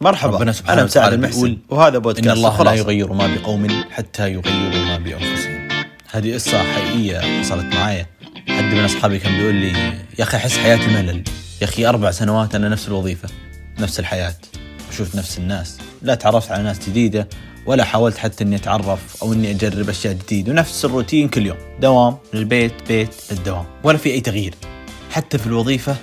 مرحبا. ربنا سبحانه أنا مساعد المحسن وهذا بودكاست الله لا. يغير ما بقوم حتى يغيروا ما بأنفسهم. هذه قصة حقيقية حصلت معايا. حد من أصحابي كان بيقول لي يا أخي أحس حياتي ملل. يا أخي أربع سنوات أنا نفس الوظيفة نفس الحياة. وشفت نفس الناس. لا تعرفت على ناس جديدة ولا حاولت حتى إني أتعرف أو إني أجرب أشياء جديدة. ونفس الروتين كل يوم. دوام من البيت بيت للدوام. ولا في أي تغيير. حتى في الوظيفة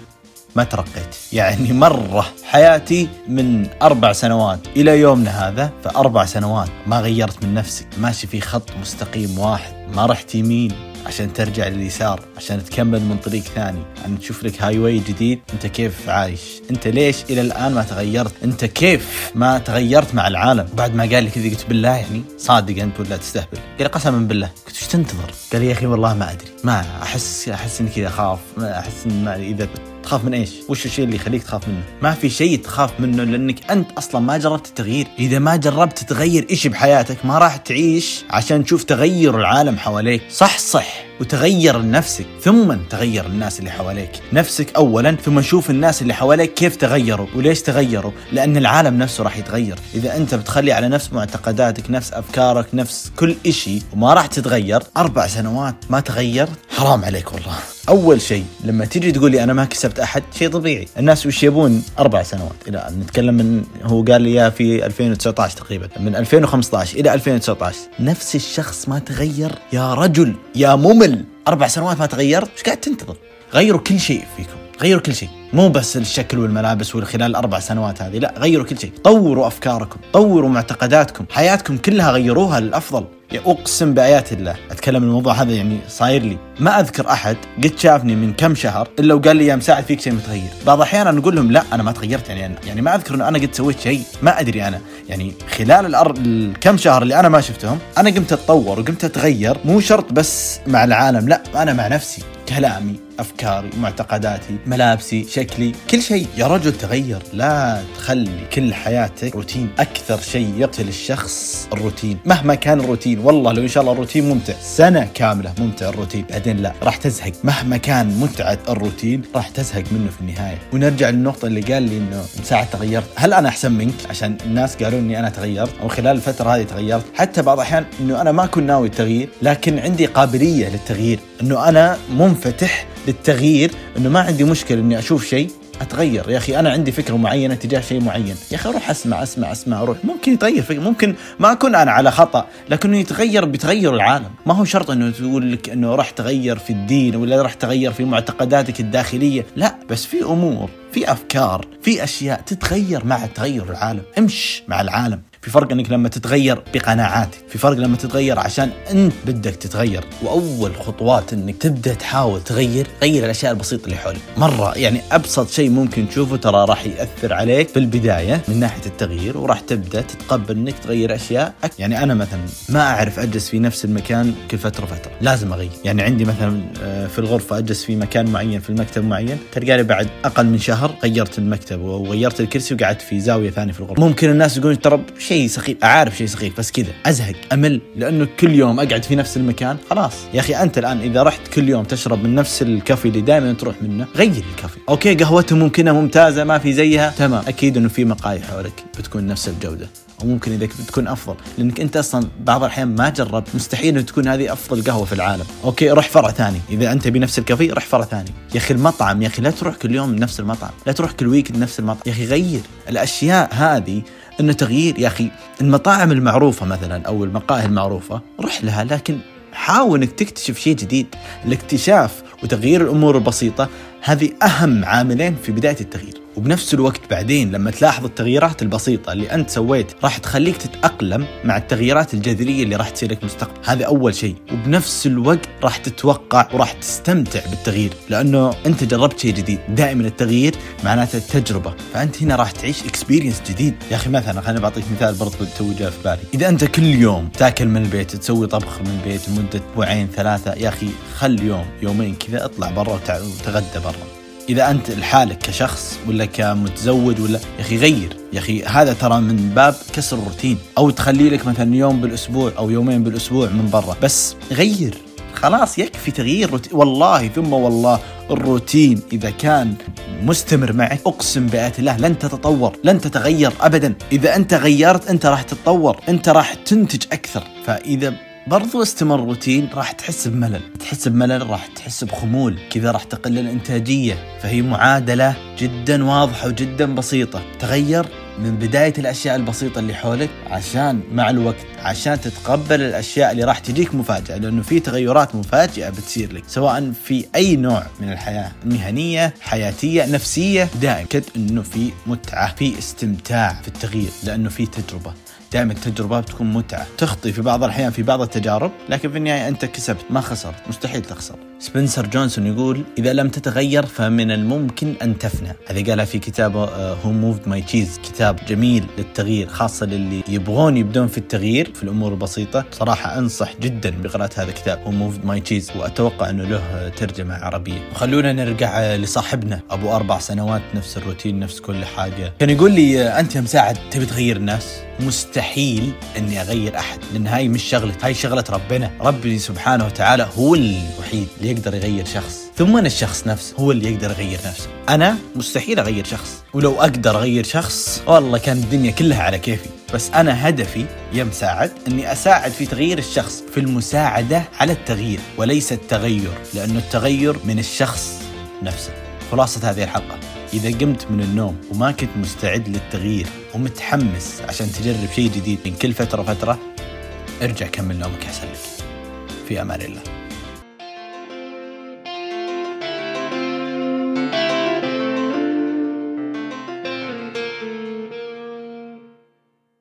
ما ترقيت. يعني مرة حياتي من أربع سنوات إلى يومنا هذا فأربع سنوات ما غيرت من نفسي. ماشي في خط مستقيم واحد ما رحت يمين عشان ترجع لليسار عشان تكمل من طريق ثاني. عشان تشوف لك هاي واي جديد أنت كيف عايش؟ أنت ليش إلى الآن ما تغيرت؟ أنت كيف ما تغيرت مع العالم؟ بعد ما قال لي كذا قلت بالله يعني صادق انت ولا تستهبل. قال قسما بالله. قلت إيش تنتظر؟ قال لي يا أخي والله ما أدري. ما احس أحس إني كذا أخاف. أحس ان إذا تخاف من إيش؟ وش الشيء اللي يخليك تخاف منه؟ ما في شيء تخاف منه لأنك أنت أصلا ما جربت التغيير، إذا ما جربت تغير إيش بحياتك ما راح تعيش عشان تشوف تغير العالم حواليك، صح صح وتغير لنفسك ثم تغير الناس اللي حواليك. نفسك اولا ثم شوف الناس اللي حواليك كيف تغيروا وليش تغيروا لأن العالم نفسه راح يتغير. إذا أنت بتخلي على نفس معتقداتك نفس أفكارك نفس كل إشي وما راح تتغير أربع سنوات ما تغيرت حرام عليك والله. أول شيء لما تيجي تقول لي أنا ما كسبت أحد شيء طبيعي. الناس وش يبون؟ أربع سنوات. إلى نتكلم من هو قال لي إياه في 2019 تقريبا. من 2015 إلى 2019 نفس الشخص ما تغير. يا رجل يا ممل. أربع سنوات ما تغيرت إيش قاعد تنتظر؟ غيروا كل شيء فيكم غيروا كل شيء. مو بس الشكل والملابس والخلال الاربع سنوات هذه لا غيروا كل شيء. طوروا أفكاركم طوروا معتقداتكم حياتكم كلها غيروها للأفضل. يا أقسم بآيات الله أتكلم الموضوع هذا يعني صاير لي. ما أذكر أحد قد شافني من كم شهر إلا وقال لي يا مساعد فيك شيء متغير. بعض الأحيان نقول لهم لا أنا ما تغيرت يعني أنا يعني ما أذكر إنه أنا قد سويت شيء ما أدري أنا. يعني خلال الأر... الكم شهر اللي أنا ما شفتهم أنا قمت أتطور وقمت أتغير مو شرط بس مع العالم لا أنا مع نفسي كلامي. أفكاري معتقداتي ملابسي شكلي كل شيء. يا رجل تغير لا تخلي كل حياتك روتين. أكثر شيء يقتل الشخص الروتين. مهما كان الروتين والله لو إن شاء الله الروتين ممتع. سنة كاملة ممتع الروتين. بعدين لا راح تزهق. مهما كان متعة الروتين راح تزهق منه في النهاية. ونرجع للنقطة اللي قال لي إنه مساعد تغيرت. هل أنا أحسن منك؟ عشان الناس قالوا إني أنا تغيرت أو خلال الفترة هذه تغيرت. حتى بعض الأحيان إنه أنا ما كنت ناوي التغيير لكن عندي قابلية للتغيير. إنه أنا منفتح للتغيير إنه ما عندي مشكلة إني أشوف شيء أتغير. يا أخي أنا عندي فكرة معينة تجاه شيء معين. يا أخي أروح أسمع أسمع أسمع أروح ممكن يتغير فكرة ممكن ما أكون أنا على خطأ لكنه يتغير بتغير العالم. ما هو شرط إنه تقول لك إنه راح تغير في الدين ولا راح تغير في معتقداتك الداخلية. لا بس في أمور في أفكار في أشياء تتغير مع تغير العالم. امش مع العالم. في فرق إنك لما تتغير بقناعاتك في فرق لما تتغير عشان إنت بدك تتغير. وأول خطوات إنك تبدأ تحاول تغير غير الأشياء البسيطة اللي حولك. مرة يعني أبسط شيء ممكن تشوفه ترى راح يأثر عليك في البداية من ناحية التغيير وراح تبدأ تتقبل إنك تغير أشياء أك- يعني أنا مثلا ما أعرف أجلس في نفس المكان كل فترة فترة لازم أغير. يعني عندي مثلا آه، في الغرفة أجلس في مكان معين في المكتب معين تلقاني بعد أقل من شهر غيرت المكتب وغيرت الكرسي وقعدت في زاوية ثانية في الغرفة. ممكن الناس يقولون ترى شيء سخيف أعرف شيء سخيف بس كذا أزهق أمل لأنه كل يوم أقعد في نفس المكان خلاص. يا أخي أنت الآن إذا رحت كل يوم تشرب من نفس الكافي اللي دائما تروح منه غير الكافي. أوكي قهوته ممكنة ممتازة ما في زيها. تمام. أكيد إنه في مقاهي حولك بتكون نفس الجودة أو ممكن إذا بتكون أفضل لأنك أنت أصلا بعض الأحيان ما جربت مستحيل إنه تكون هذه أفضل قهوة في العالم. okay روح فرع ثاني. إذا أنت بنفس الكافي روح فرع ثاني. يا أخي المطعم يا أخي لا تروح كل يوم نفس المطعم لا تروح كل week نفس المطعم. يا أخي غير الأشياء هذه إنه تغيير. يا أخي المطاعم المعروفة مثلا أو المقاهي المعروفة روح لها لكن حاول إنك تكتشف شيء جديد. الاكتشاف وتغيير الأمور البسيطة هذه أهم عاملين في بداية التغيير. وبنفس الوقت بعدين لما تلاحظ التغييرات البسيطة اللي أنت سويت راح تخليك تتأقلم مع التغييرات الجذرية اللي راح تصير لك مستقبل. هذا أول شيء. وبنفس الوقت راح تتوقع وراح تستمتع بالتغيير لأنه أنت جربت شيء جديد. دائما التغيير معناته التجربة. فأنت هنا راح تعيش experience جديد. يا أخي مثلا خليني بعطيك مثال برضو تو جاء في بالي. إذا أنت كل يوم تاكل من البيت تسوي طبخ من البيت لمدة أسبوعين ثلاثة يا أخي خل يوم يومين كذا اطلع برا وتغدى برا. إذا أنت لحالك كشخص ولا كمتزوج ولا يا أخي غير يا أخي هذا ترى من باب كسر الروتين. أو تخلي لك مثلا يوم بالأسبوع أو يومين بالأسبوع من برا. بس غير خلاص يكفي تغيير روتين والله ثم والله الروتين إذا كان مستمر معك أقسم بآيات الله لن تتطور لن تتغير ابدا. إذا أنت غيرت أنت راح تتطور أنت راح تنتج أكثر. فإذا برضو استمر روتين راح تحس بملل. تحس بملل راح تحس بخمول. كذا راح تقل الإنتاجية. فهي معادلة جدا واضحة وجدا بسيطة. تغير من بداية الأشياء البسيطة اللي حولك عشان مع الوقت عشان تتقبل الأشياء اللي راح تجيك مفاجأة. لأنه في تغيرات مفاجئة بتصير لك سواء في أي نوع من الحياة. مهنية حياتية نفسية. دائما كد أنه في متعة في استمتاع في التغيير لأنه في تجربة. دائما التجربة بتكون متعة تخطي في بعض الأحيان في بعض التجارب لكن في النهاية أنت كسبت ما خسرت مستحيل تخسر. سبنسر جونسون يقول إذا لم تتغير فمن الممكن أن تفنى. هذه قالها في كتابه Who Moved My Cheese كتاب جميل للتغيير خاصة للي يبغون يبدون في التغيير في الأمور البسيطة. صراحة أنصح جدا بقراءة هذا الكتاب Who Moved My Cheese وأتوقع أنه له ترجمة عربية. وخلونا نرجع لصاحبنا أبو أربع سنوات نفس الروتين نفس كل حاجة. كان يقول لي أنت يا مساعد تبي تغير الناس؟ مستحيل إني أغير أحد لأن هاي مش شغلتي هاي شغلة ربنا. ربي سبحانه وتعالى هو الوحيد اللي يقدر يغير شخص. ثم الشخص نفسه هو اللي يقدر يغير نفسه. أنا مستحيل أغير شخص. ولو أقدر أغير شخص والله كان الدنيا كلها على كيفي. بس أنا هدفي يا مساعد إني أساعد في تغيير الشخص في المساعدة على التغيير وليس التغير لأنه التغير من الشخص نفسه. خلاصة هذه الحلقة. إذا قمت من النوم وما كنت مستعد للتغيير ومتحمس عشان تجرب شيء جديد من كل فترة فترة ارجع كمل نومك أحسن لك في أمان الله.